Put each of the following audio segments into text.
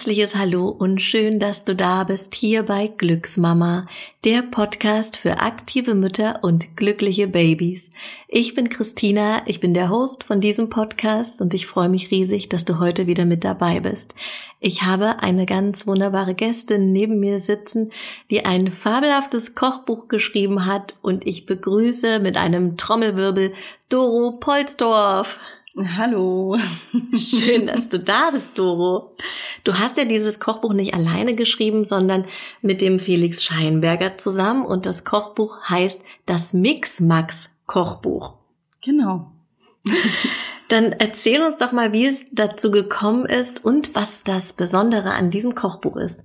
herzliches Hallo und schön, dass du da bist hier bei Glücksmama, der Podcast für aktive Mütter und glückliche Babys. Ich bin Christina, ich bin der Host von diesem Podcast und ich freue mich riesig, dass du heute wieder mit dabei bist. Ich habe eine ganz wunderbare Gästin neben mir sitzen, die ein fabelhaftes Kochbuch geschrieben hat und ich begrüße mit einem Trommelwirbel Doro Polsdorf. Hallo. Schön, dass du da bist, Doro. Du hast ja dieses Kochbuch nicht alleine geschrieben, sondern mit dem Felix Scheinberger zusammen und das Kochbuch heißt das Mixmax Kochbuch. Genau. Dann erzähl uns doch mal, wie es dazu gekommen ist und was das Besondere an diesem Kochbuch ist.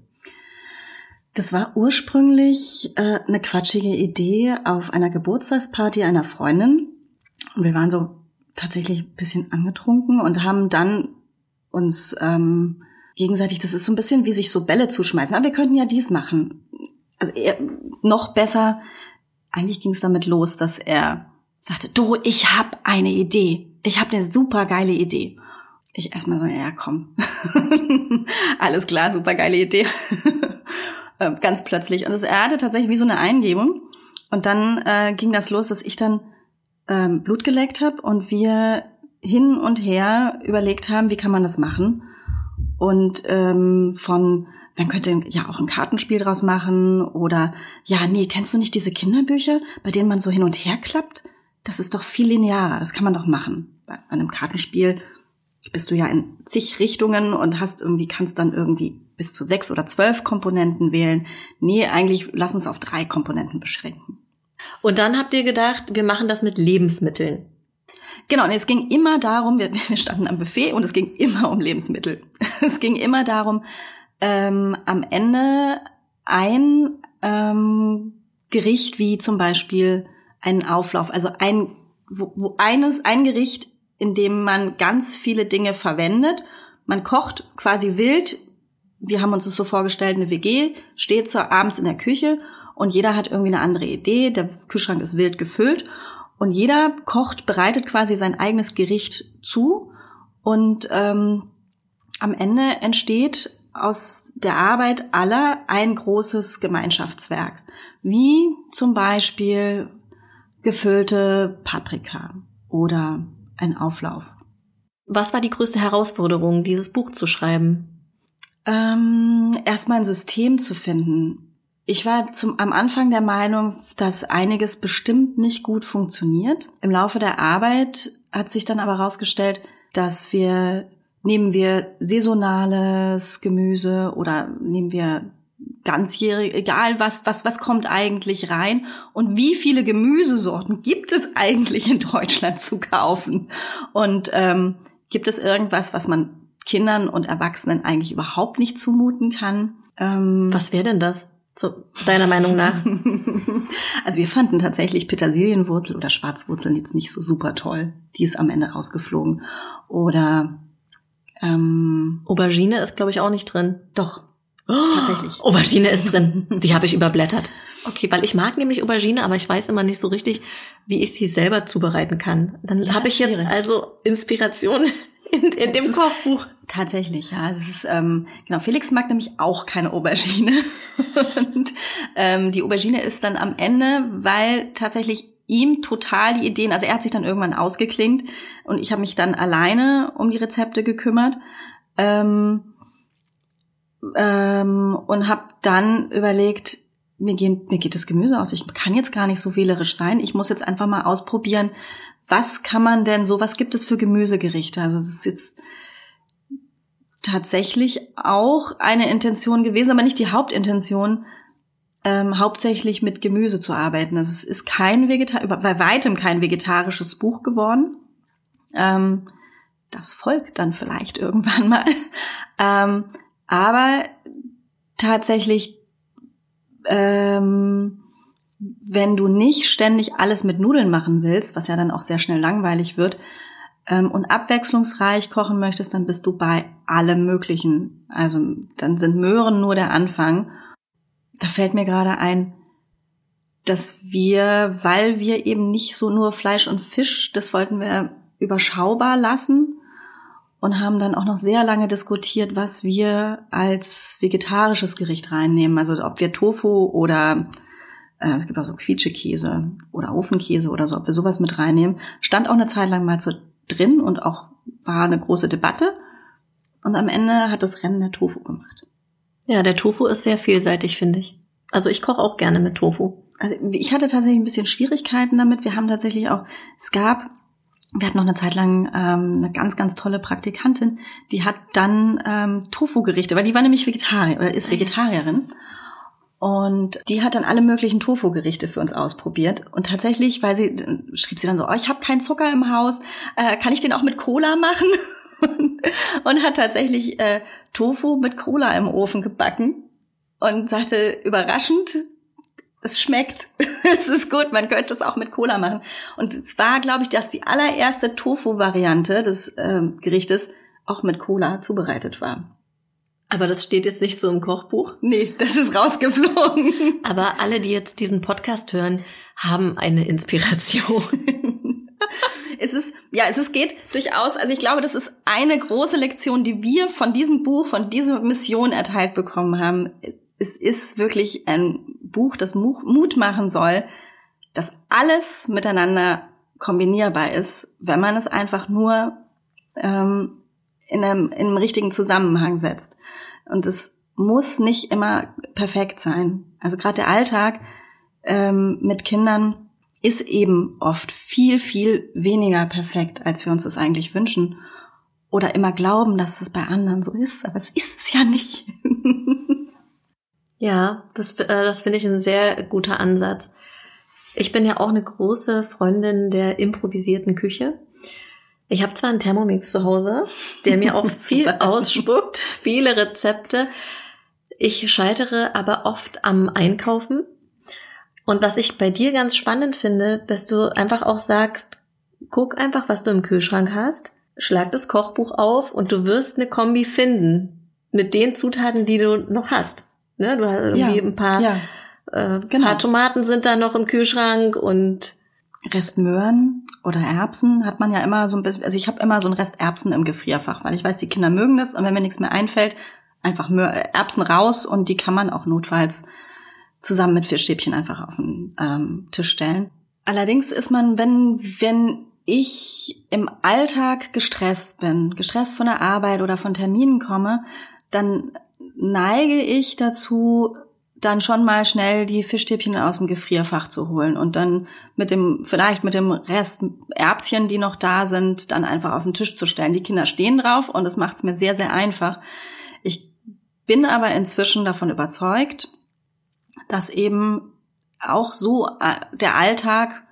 Das war ursprünglich äh, eine quatschige Idee auf einer Geburtstagsparty einer Freundin. Und wir waren so tatsächlich ein bisschen angetrunken und haben dann uns ähm, gegenseitig, das ist so ein bisschen wie sich so Bälle zuschmeißen. Aber wir könnten ja dies machen. Also er, noch besser, eigentlich ging es damit los, dass er sagte, du, ich habe eine Idee. Ich habe eine super geile Idee. Ich erstmal so, ja, komm. Alles klar, super geile Idee. Ähm, ganz plötzlich. Und das, er hatte tatsächlich wie so eine Eingebung. Und dann äh, ging das los, dass ich dann ähm, Blut geleckt habe und wir hin und her überlegt haben, wie kann man das machen. Und ähm, von, man könnte ja auch ein Kartenspiel draus machen oder ja, nee, kennst du nicht diese Kinderbücher, bei denen man so hin und her klappt? Das ist doch viel linearer, das kann man doch machen. Bei einem Kartenspiel bist du ja in zig Richtungen und hast irgendwie, kannst dann irgendwie bis zu sechs oder zwölf Komponenten wählen. Nee, eigentlich lass uns auf drei Komponenten beschränken. Und dann habt ihr gedacht, wir machen das mit Lebensmitteln. Genau, und es ging immer darum, wir, wir standen am Buffet und es ging immer um Lebensmittel. Es ging immer darum, ähm, am Ende ein ähm, Gericht wie zum Beispiel einen Auflauf, also ein, wo, wo eines, ein Gericht, in dem man ganz viele Dinge verwendet. Man kocht quasi wild. Wir haben uns das so vorgestellt, eine WG steht so abends in der Küche und jeder hat irgendwie eine andere Idee. Der Kühlschrank ist wild gefüllt und jeder kocht, bereitet quasi sein eigenes Gericht zu und ähm, am Ende entsteht aus der Arbeit aller ein großes Gemeinschaftswerk, wie zum Beispiel gefüllte Paprika oder ein Auflauf. Was war die größte Herausforderung, dieses Buch zu schreiben? Ähm, erstmal ein System zu finden. Ich war zum, am Anfang der Meinung, dass einiges bestimmt nicht gut funktioniert. Im Laufe der Arbeit hat sich dann aber herausgestellt, dass wir, nehmen wir saisonales Gemüse oder nehmen wir ganzjährig, egal was, was, was kommt eigentlich rein und wie viele Gemüsesorten gibt es eigentlich in Deutschland zu kaufen? Und ähm, gibt es irgendwas, was man Kindern und Erwachsenen eigentlich überhaupt nicht zumuten kann? Ähm, was wäre denn das? Zu deiner Meinung nach? Also wir fanden tatsächlich Petersilienwurzel oder Schwarzwurzeln jetzt nicht so super toll. Die ist am Ende rausgeflogen. Oder ähm, Aubergine ist, glaube ich, auch nicht drin. Doch. Oh, tatsächlich. Aubergine ist drin. Die habe ich überblättert. Okay, weil ich mag nämlich Aubergine, aber ich weiß immer nicht so richtig, wie ich sie selber zubereiten kann. Dann ja, habe ich schwierig. jetzt also Inspiration in, in dem Kochbuch. Tatsächlich, ja. Das ist, ähm, genau, Felix mag nämlich auch keine Aubergine. und ähm, die Aubergine ist dann am Ende, weil tatsächlich ihm total die Ideen, also er hat sich dann irgendwann ausgeklingt und ich habe mich dann alleine um die Rezepte gekümmert. Ähm, ähm, und habe dann überlegt, mir, geht, mir geht das Gemüse aus. Ich kann jetzt gar nicht so wählerisch sein. Ich muss jetzt einfach mal ausprobieren, was kann man denn so, was gibt es für Gemüsegerichte? Also es ist jetzt tatsächlich auch eine Intention gewesen, aber nicht die Hauptintention, ähm, hauptsächlich mit Gemüse zu arbeiten. Also es ist kein Vegetar bei weitem kein vegetarisches Buch geworden. Ähm, das folgt dann vielleicht irgendwann mal. ähm, aber tatsächlich ähm, wenn du nicht ständig alles mit Nudeln machen willst, was ja dann auch sehr schnell langweilig wird, ähm, und abwechslungsreich kochen möchtest, dann bist du bei allem Möglichen. Also dann sind Möhren nur der Anfang. Da fällt mir gerade ein, dass wir, weil wir eben nicht so nur Fleisch und Fisch, das wollten wir überschaubar lassen und haben dann auch noch sehr lange diskutiert, was wir als vegetarisches Gericht reinnehmen. Also ob wir Tofu oder äh, es gibt auch so Quietschekäse oder Ofenkäse oder so, ob wir sowas mit reinnehmen. Stand auch eine Zeit lang mal so drin und auch war eine große Debatte. Und am Ende hat das Rennen der Tofu gemacht. Ja, der Tofu ist sehr vielseitig, finde ich. Also ich koche auch gerne mit Tofu. Also ich hatte tatsächlich ein bisschen Schwierigkeiten damit. Wir haben tatsächlich auch, es gab, wir hatten noch eine Zeit lang ähm, eine ganz, ganz tolle Praktikantin, die hat dann ähm, Tofu-Gerichte, weil die war nämlich Vegetarier oder ist Vegetarierin. Und die hat dann alle möglichen Tofu-Gerichte für uns ausprobiert. Und tatsächlich, weil sie, schrieb sie dann so, oh, ich habe keinen Zucker im Haus, äh, kann ich den auch mit Cola machen? und hat tatsächlich äh, Tofu mit Cola im Ofen gebacken und sagte überraschend, es schmeckt, es ist gut, man könnte es auch mit Cola machen. Und es war, glaube ich, dass die allererste Tofu-Variante des äh, Gerichtes auch mit Cola zubereitet war. Aber das steht jetzt nicht so im Kochbuch? Nee, das ist rausgeflogen. Aber alle, die jetzt diesen Podcast hören, haben eine Inspiration. es ist, ja, es ist, geht durchaus, also ich glaube, das ist eine große Lektion, die wir von diesem Buch, von dieser Mission erteilt bekommen haben es ist wirklich ein Buch, das Mut machen soll, dass alles miteinander kombinierbar ist, wenn man es einfach nur ähm, in, einem, in einem richtigen Zusammenhang setzt. Und es muss nicht immer perfekt sein. Also gerade der Alltag ähm, mit Kindern ist eben oft viel, viel weniger perfekt, als wir uns das eigentlich wünschen. Oder immer glauben, dass es bei anderen so ist, aber es ist es ja nicht. Ja, das, äh, das finde ich ein sehr guter Ansatz. Ich bin ja auch eine große Freundin der improvisierten Küche. Ich habe zwar einen Thermomix zu Hause, der mir auch viel ausspuckt, viele Rezepte. Ich scheitere aber oft am Einkaufen. Und was ich bei dir ganz spannend finde, dass du einfach auch sagst, guck einfach, was du im Kühlschrank hast, schlag das Kochbuch auf und du wirst eine Kombi finden mit den Zutaten, die du noch hast. Ne? Du hast irgendwie ja, ein paar, ja, äh, genau. paar Tomaten sind da noch im Kühlschrank und Rest Möhren oder Erbsen hat man ja immer so ein bisschen, also ich habe immer so ein Rest Erbsen im Gefrierfach, weil ich weiß, die Kinder mögen das und wenn mir nichts mehr einfällt, einfach Möhr, Erbsen raus und die kann man auch notfalls zusammen mit Fischstäbchen einfach auf den ähm, Tisch stellen. Allerdings ist man, wenn, wenn ich im Alltag gestresst bin, gestresst von der Arbeit oder von Terminen komme, dann neige ich dazu, dann schon mal schnell die Fischstäbchen aus dem Gefrierfach zu holen und dann mit dem, vielleicht mit dem Rest Erbschen, die noch da sind, dann einfach auf den Tisch zu stellen. Die Kinder stehen drauf und das macht es mir sehr, sehr einfach. Ich bin aber inzwischen davon überzeugt, dass eben auch so äh, der Alltag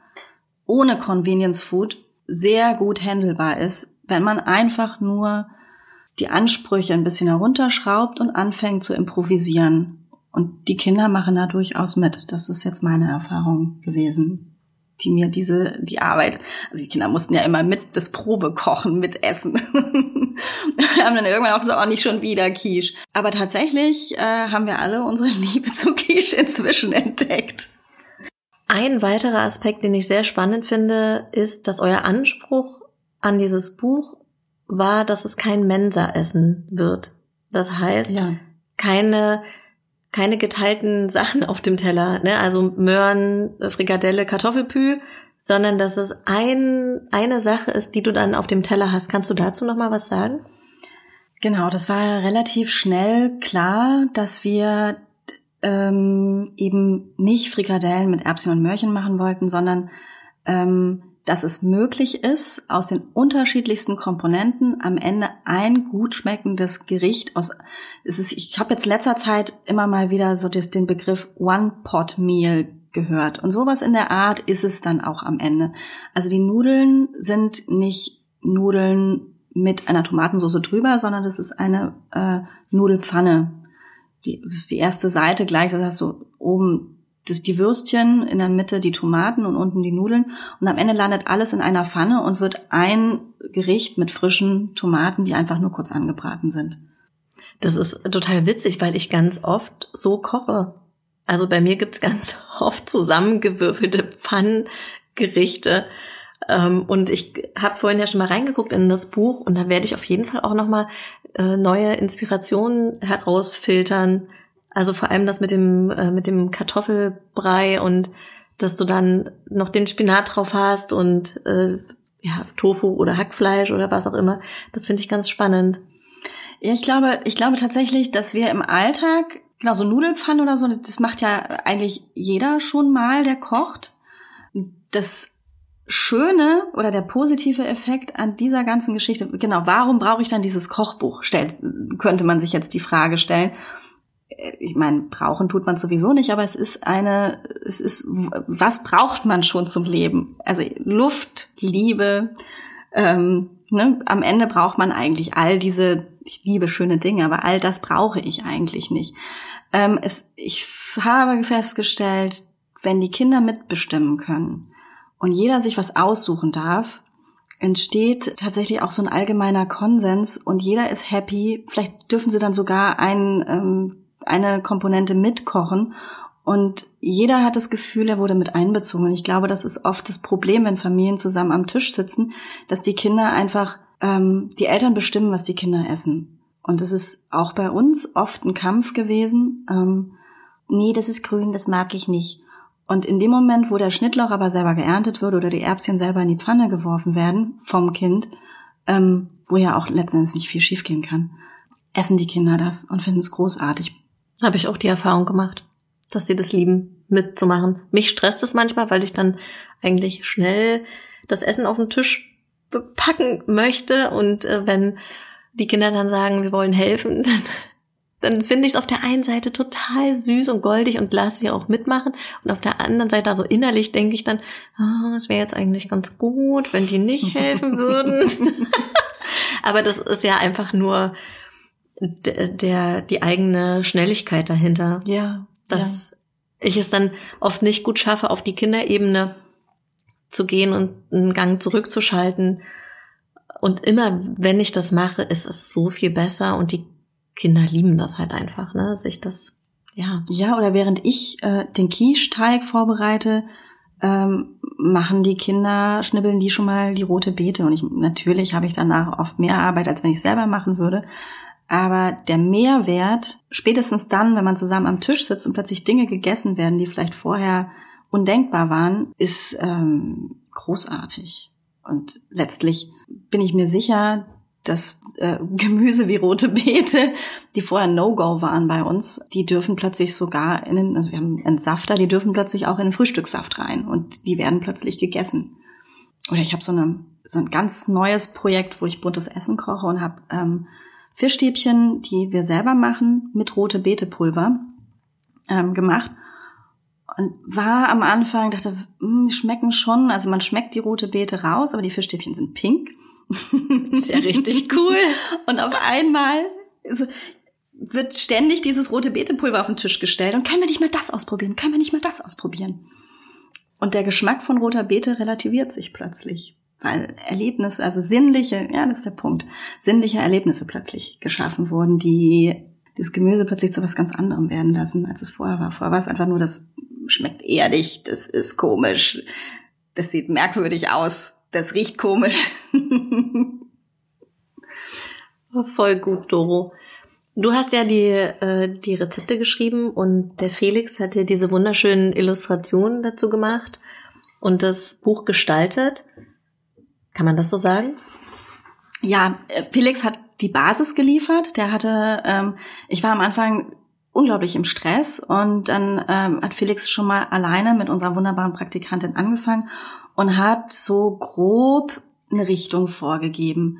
ohne Convenience Food sehr gut handelbar ist, wenn man einfach nur die Ansprüche ein bisschen herunterschraubt und anfängt zu improvisieren. Und die Kinder machen da durchaus mit. Das ist jetzt meine Erfahrung gewesen, die mir diese, die Arbeit, also die Kinder mussten ja immer mit das Probe kochen, mit essen. haben dann irgendwann auch gesagt, auch nicht schon wieder Quiche. Aber tatsächlich äh, haben wir alle unsere Liebe zu Quiche inzwischen entdeckt. Ein weiterer Aspekt, den ich sehr spannend finde, ist, dass euer Anspruch an dieses Buch war, dass es kein Mensa-Essen wird. Das heißt, ja. keine, keine geteilten Sachen auf dem Teller, ne? also Möhren, Frikadelle, Kartoffelpü, sondern dass es ein, eine Sache ist, die du dann auf dem Teller hast. Kannst du dazu noch mal was sagen? Genau, das war relativ schnell klar, dass wir ähm, eben nicht Frikadellen mit Erbsen und Möhrchen machen wollten, sondern ähm, dass es möglich ist, aus den unterschiedlichsten Komponenten am Ende ein gut schmeckendes Gericht aus. Es ist, ich habe jetzt letzter Zeit immer mal wieder so den Begriff One-Pot-Meal gehört. Und sowas in der Art ist es dann auch am Ende. Also die Nudeln sind nicht Nudeln mit einer Tomatensauce drüber, sondern das ist eine äh, Nudelpfanne. Die, das ist die erste Seite gleich, da hast du oben das, die Würstchen, in der Mitte die Tomaten und unten die Nudeln. Und am Ende landet alles in einer Pfanne und wird ein Gericht mit frischen Tomaten, die einfach nur kurz angebraten sind. Das ist total witzig, weil ich ganz oft so koche. Also bei mir gibt's ganz oft zusammengewürfelte Pfannengerichte. Ähm, und ich habe vorhin ja schon mal reingeguckt in das Buch und da werde ich auf jeden Fall auch noch mal äh, neue Inspirationen herausfiltern. Also vor allem das mit dem äh, mit dem Kartoffelbrei und dass du dann noch den Spinat drauf hast und äh, ja, Tofu oder Hackfleisch oder was auch immer. Das finde ich ganz spannend. Ja, ich glaube, ich glaube tatsächlich, dass wir im Alltag, genau so Nudelpfannen oder so, das macht ja eigentlich jeder schon mal, der kocht. Das Schöne oder der positive Effekt an dieser ganzen Geschichte, genau, warum brauche ich dann dieses Kochbuch? Stellt, könnte man sich jetzt die Frage stellen. Ich meine, brauchen tut man sowieso nicht, aber es ist eine, es ist, was braucht man schon zum Leben? Also Luft, Liebe, ähm, ne? am Ende braucht man eigentlich all diese, ich liebe schöne Dinge, aber all das brauche ich eigentlich nicht. Ähm, es, ich habe festgestellt, wenn die Kinder mitbestimmen können, und jeder sich was aussuchen darf, entsteht tatsächlich auch so ein allgemeiner Konsens und jeder ist happy. Vielleicht dürfen sie dann sogar ein, ähm, eine Komponente mitkochen und jeder hat das Gefühl, er wurde mit einbezogen. Ich glaube, das ist oft das Problem, wenn Familien zusammen am Tisch sitzen, dass die Kinder einfach, ähm, die Eltern bestimmen, was die Kinder essen. Und das ist auch bei uns oft ein Kampf gewesen. Ähm, nee, das ist grün, das mag ich nicht. Und in dem Moment, wo der Schnittlauch aber selber geerntet wird oder die Erbschen selber in die Pfanne geworfen werden vom Kind, ähm, wo ja auch letztendlich nicht viel schiefgehen kann, essen die Kinder das und finden es großartig. Habe ich auch die Erfahrung gemacht, dass sie das lieben, mitzumachen. Mich stresst es manchmal, weil ich dann eigentlich schnell das Essen auf den Tisch packen möchte und äh, wenn die Kinder dann sagen, wir wollen helfen, dann dann finde ich es auf der einen Seite total süß und goldig und lasse sie auch mitmachen. Und auf der anderen Seite, also innerlich denke ich dann, oh, das wäre jetzt eigentlich ganz gut, wenn die nicht helfen würden. Aber das ist ja einfach nur der, der die eigene Schnelligkeit dahinter. Ja. Dass ja. ich es dann oft nicht gut schaffe, auf die Kinderebene zu gehen und einen Gang zurückzuschalten. Und immer, wenn ich das mache, ist es so viel besser und die Kinder lieben das halt einfach, ne? Sich das, ja. Ja, oder während ich äh, den Quiche-Teig vorbereite, ähm, machen die Kinder, schnibbeln die schon mal die rote Beete. Und ich, natürlich habe ich danach oft mehr Arbeit, als wenn ich selber machen würde. Aber der Mehrwert, spätestens dann, wenn man zusammen am Tisch sitzt und plötzlich Dinge gegessen werden, die vielleicht vorher undenkbar waren, ist ähm, großartig. Und letztlich bin ich mir sicher, das äh, Gemüse wie rote Beete, die vorher No-Go waren bei uns, die dürfen plötzlich sogar in den, also wir haben einen Safter, die dürfen plötzlich auch in den Frühstückssaft rein und die werden plötzlich gegessen. Oder ich habe so, eine, so ein ganz neues Projekt, wo ich buntes Essen koche und habe ähm, Fischstäbchen, die wir selber machen, mit rote Beetepulver ähm, gemacht. Und war am Anfang, dachte, mh, hm, die schmecken schon, also man schmeckt die rote Beete raus, aber die Fischstäbchen sind pink. ist ja richtig cool. Und auf einmal wird ständig dieses rote Beetepulver auf den Tisch gestellt und können wir nicht mal das ausprobieren? Können wir nicht mal das ausprobieren? Und der Geschmack von roter Beete relativiert sich plötzlich, weil Erlebnisse, also sinnliche, ja, das ist der Punkt, sinnliche Erlebnisse plötzlich geschaffen wurden, die das Gemüse plötzlich zu was ganz anderem werden lassen, als es vorher war. Vorher war es einfach nur, das schmeckt erdig, das ist komisch, das sieht merkwürdig aus, das riecht komisch. Voll gut, Doro. Du hast ja die, äh, die Rezepte geschrieben und der Felix hat dir diese wunderschönen Illustrationen dazu gemacht und das Buch gestaltet. Kann man das so sagen? Ja, äh, Felix hat die Basis geliefert. Der hatte, ähm, ich war am Anfang unglaublich im Stress und dann ähm, hat Felix schon mal alleine mit unserer wunderbaren Praktikantin angefangen und hat so grob eine Richtung vorgegeben,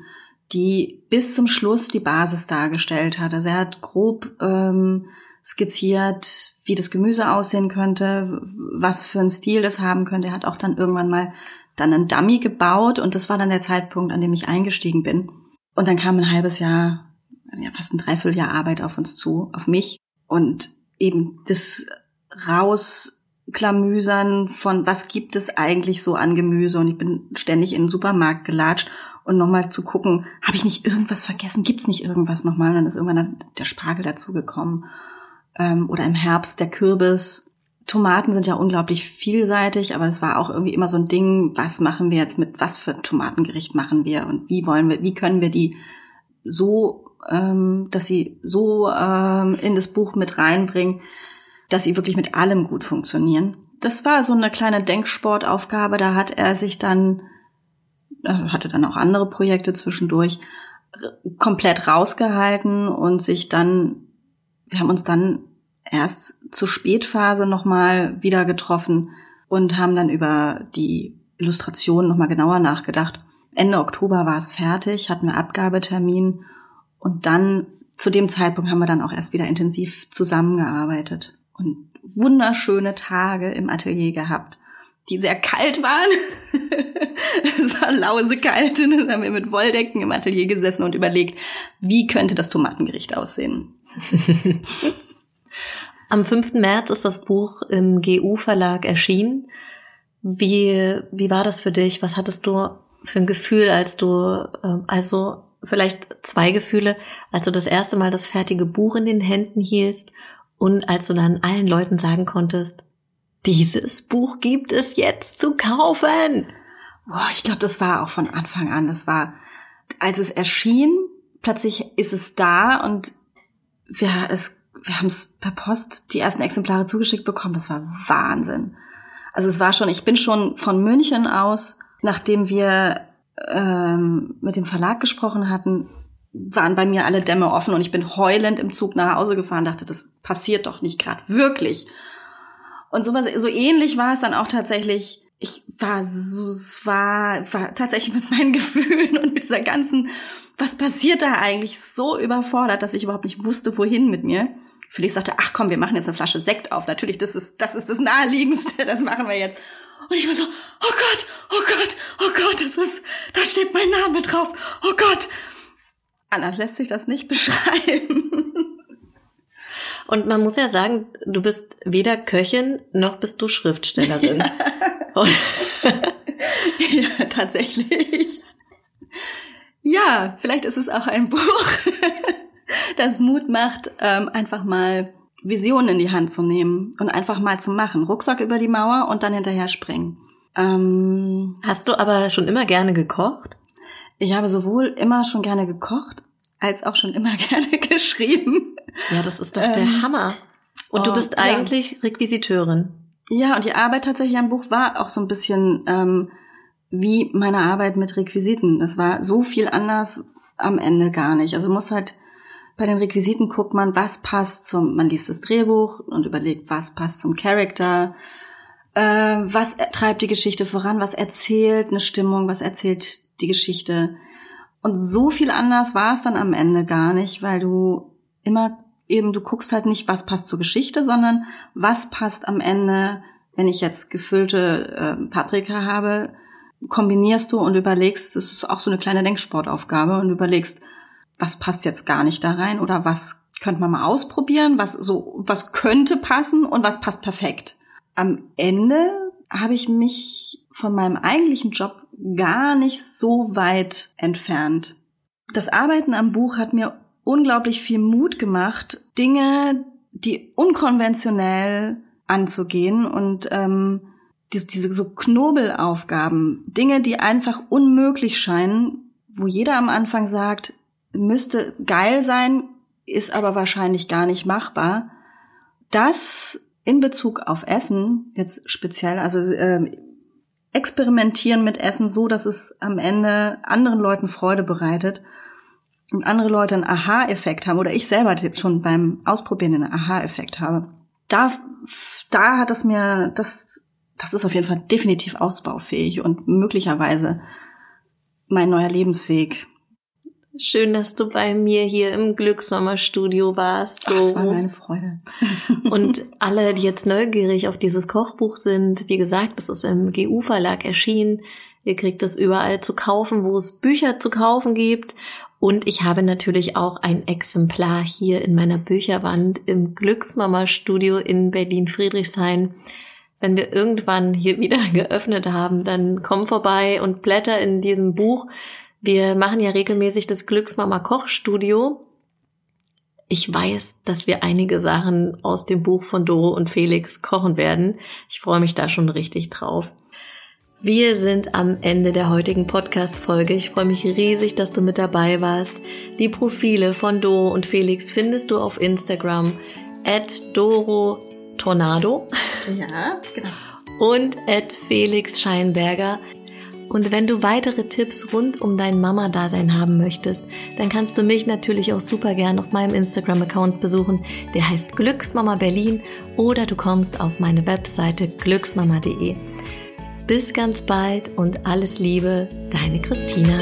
die bis zum Schluss die Basis dargestellt hat. Also er hat grob ähm, skizziert, wie das Gemüse aussehen könnte, was für einen Stil das haben könnte. Er hat auch dann irgendwann mal dann einen Dummy gebaut und das war dann der Zeitpunkt, an dem ich eingestiegen bin. Und dann kam ein halbes Jahr, ja fast ein Dreivierteljahr Arbeit auf uns zu, auf mich. Und eben das raus Klamüsern von was gibt es eigentlich so an Gemüse? Und ich bin ständig in den Supermarkt gelatscht. Und nochmal zu gucken, habe ich nicht irgendwas vergessen, gibt's nicht irgendwas nochmal? Und dann ist irgendwann der Spargel dazugekommen. Ähm, oder im Herbst der Kürbis, Tomaten sind ja unglaublich vielseitig, aber es war auch irgendwie immer so ein Ding, was machen wir jetzt mit, was für Tomatengericht machen wir und wie wollen wir, wie können wir die so, ähm, dass sie so ähm, in das Buch mit reinbringen, dass sie wirklich mit allem gut funktionieren. Das war so eine kleine Denksportaufgabe, da hat er sich dann, äh, hatte dann auch andere Projekte zwischendurch, komplett rausgehalten und sich dann, wir haben uns dann erst zur Spätphase nochmal wieder getroffen und haben dann über die Illustration nochmal genauer nachgedacht. Ende Oktober war es fertig, hatten wir Abgabetermin und dann zu dem Zeitpunkt haben wir dann auch erst wieder intensiv zusammengearbeitet und wunderschöne Tage im Atelier gehabt, die sehr kalt waren. es war lausekalt und dann haben wir mit Wolldecken im Atelier gesessen und überlegt, wie könnte das Tomatengericht aussehen. Am 5. März ist das Buch im GU-Verlag erschienen. Wie, wie war das für dich? Was hattest du für ein Gefühl, als du, ähm, also vielleicht zwei Gefühle, als du das erste Mal das fertige Buch in den Händen hielst und als du dann allen Leuten sagen konntest, dieses Buch gibt es jetzt zu kaufen. Boah, ich glaube, das war auch von Anfang an. Das war, als es erschien, plötzlich ist es da und wir, es, wir haben es per Post die ersten Exemplare zugeschickt bekommen. Das war Wahnsinn. Also es war schon, ich bin schon von München aus nachdem wir ähm, mit dem Verlag gesprochen hatten, waren bei mir alle Dämme offen und ich bin heulend im Zug nach Hause gefahren, dachte, das passiert doch nicht gerade wirklich. Und sowas, so ähnlich war es dann auch tatsächlich. Ich war, so, war, war tatsächlich mit meinen Gefühlen und mit dieser ganzen, was passiert da eigentlich, so überfordert, dass ich überhaupt nicht wusste, wohin mit mir. Felix sagte, ach komm, wir machen jetzt eine Flasche Sekt auf. Natürlich, das ist, das ist das Naheliegendste, das machen wir jetzt. Und ich war so, oh Gott, oh Gott, oh Gott, das ist, da steht mein Name drauf. Oh Gott. Anders lässt sich das nicht beschreiben. Und man muss ja sagen, du bist weder Köchin noch bist du Schriftstellerin. ja, tatsächlich. Ja, vielleicht ist es auch ein Buch, das Mut macht, ähm, einfach mal Visionen in die Hand zu nehmen und einfach mal zu machen. Rucksack über die Mauer und dann hinterher springen. Ähm, Hast du aber schon immer gerne gekocht? Ich habe sowohl immer schon gerne gekocht, als auch schon immer gerne geschrieben. Ja, das ist doch ähm, der Hammer. Und oh, du bist eigentlich ja. Requisiteurin. Ja, und die Arbeit tatsächlich am Buch war auch so ein bisschen ähm, wie meine Arbeit mit Requisiten. Das war so viel anders am Ende gar nicht. Also muss halt bei den Requisiten guckt man, was passt zum, man liest das Drehbuch und überlegt, was passt zum Charakter, äh, was treibt die Geschichte voran, was erzählt eine Stimmung, was erzählt die Geschichte. Und so viel anders war es dann am Ende gar nicht, weil du immer eben, du guckst halt nicht, was passt zur Geschichte, sondern was passt am Ende, wenn ich jetzt gefüllte äh, Paprika habe, kombinierst du und überlegst, das ist auch so eine kleine Denksportaufgabe und überlegst, was passt jetzt gar nicht da rein oder was könnte man mal ausprobieren, was so, was könnte passen und was passt perfekt. Am Ende habe ich mich von meinem eigentlichen Job gar nicht so weit entfernt. Das Arbeiten am Buch hat mir unglaublich viel Mut gemacht, Dinge, die unkonventionell anzugehen und ähm, diese, diese so Knobelaufgaben, Dinge, die einfach unmöglich scheinen, wo jeder am Anfang sagt, müsste geil sein, ist aber wahrscheinlich gar nicht machbar. Das in Bezug auf Essen, jetzt speziell, also äh, experimentieren mit Essen so, dass es am Ende anderen Leuten Freude bereitet und andere Leute einen Aha-Effekt haben oder ich selber schon beim Ausprobieren einen Aha-Effekt habe. Da, da hat es mir, das, das ist auf jeden Fall definitiv ausbaufähig und möglicherweise mein neuer Lebensweg. Schön, dass du bei mir hier im Glücksmama-Studio warst. Ach, das war meine Freude. und alle, die jetzt neugierig auf dieses Kochbuch sind, wie gesagt, das ist im GU-Verlag erschienen. Ihr kriegt es überall zu kaufen, wo es Bücher zu kaufen gibt. Und ich habe natürlich auch ein Exemplar hier in meiner Bücherwand im Glücksmama-Studio in Berlin-Friedrichshain. Wenn wir irgendwann hier wieder geöffnet haben, dann komm vorbei und blätter in diesem Buch wir machen ja regelmäßig das Glücksmama Kochstudio. ich weiß, dass wir einige Sachen aus dem Buch von Doro und Felix kochen werden. Ich freue mich da schon richtig drauf. Wir sind am Ende der heutigen Podcast-Folge. Ich freue mich riesig, dass du mit dabei warst. Die Profile von Doro und Felix findest du auf Instagram at Doro Tornado. Ja, genau. Und at Felix Scheinberger. Und wenn du weitere Tipps rund um dein Mama-Dasein haben möchtest, dann kannst du mich natürlich auch super gern auf meinem Instagram-Account besuchen. Der heißt Glücksmama Berlin oder du kommst auf meine Webseite glücksmama.de. Bis ganz bald und alles Liebe, deine Christina.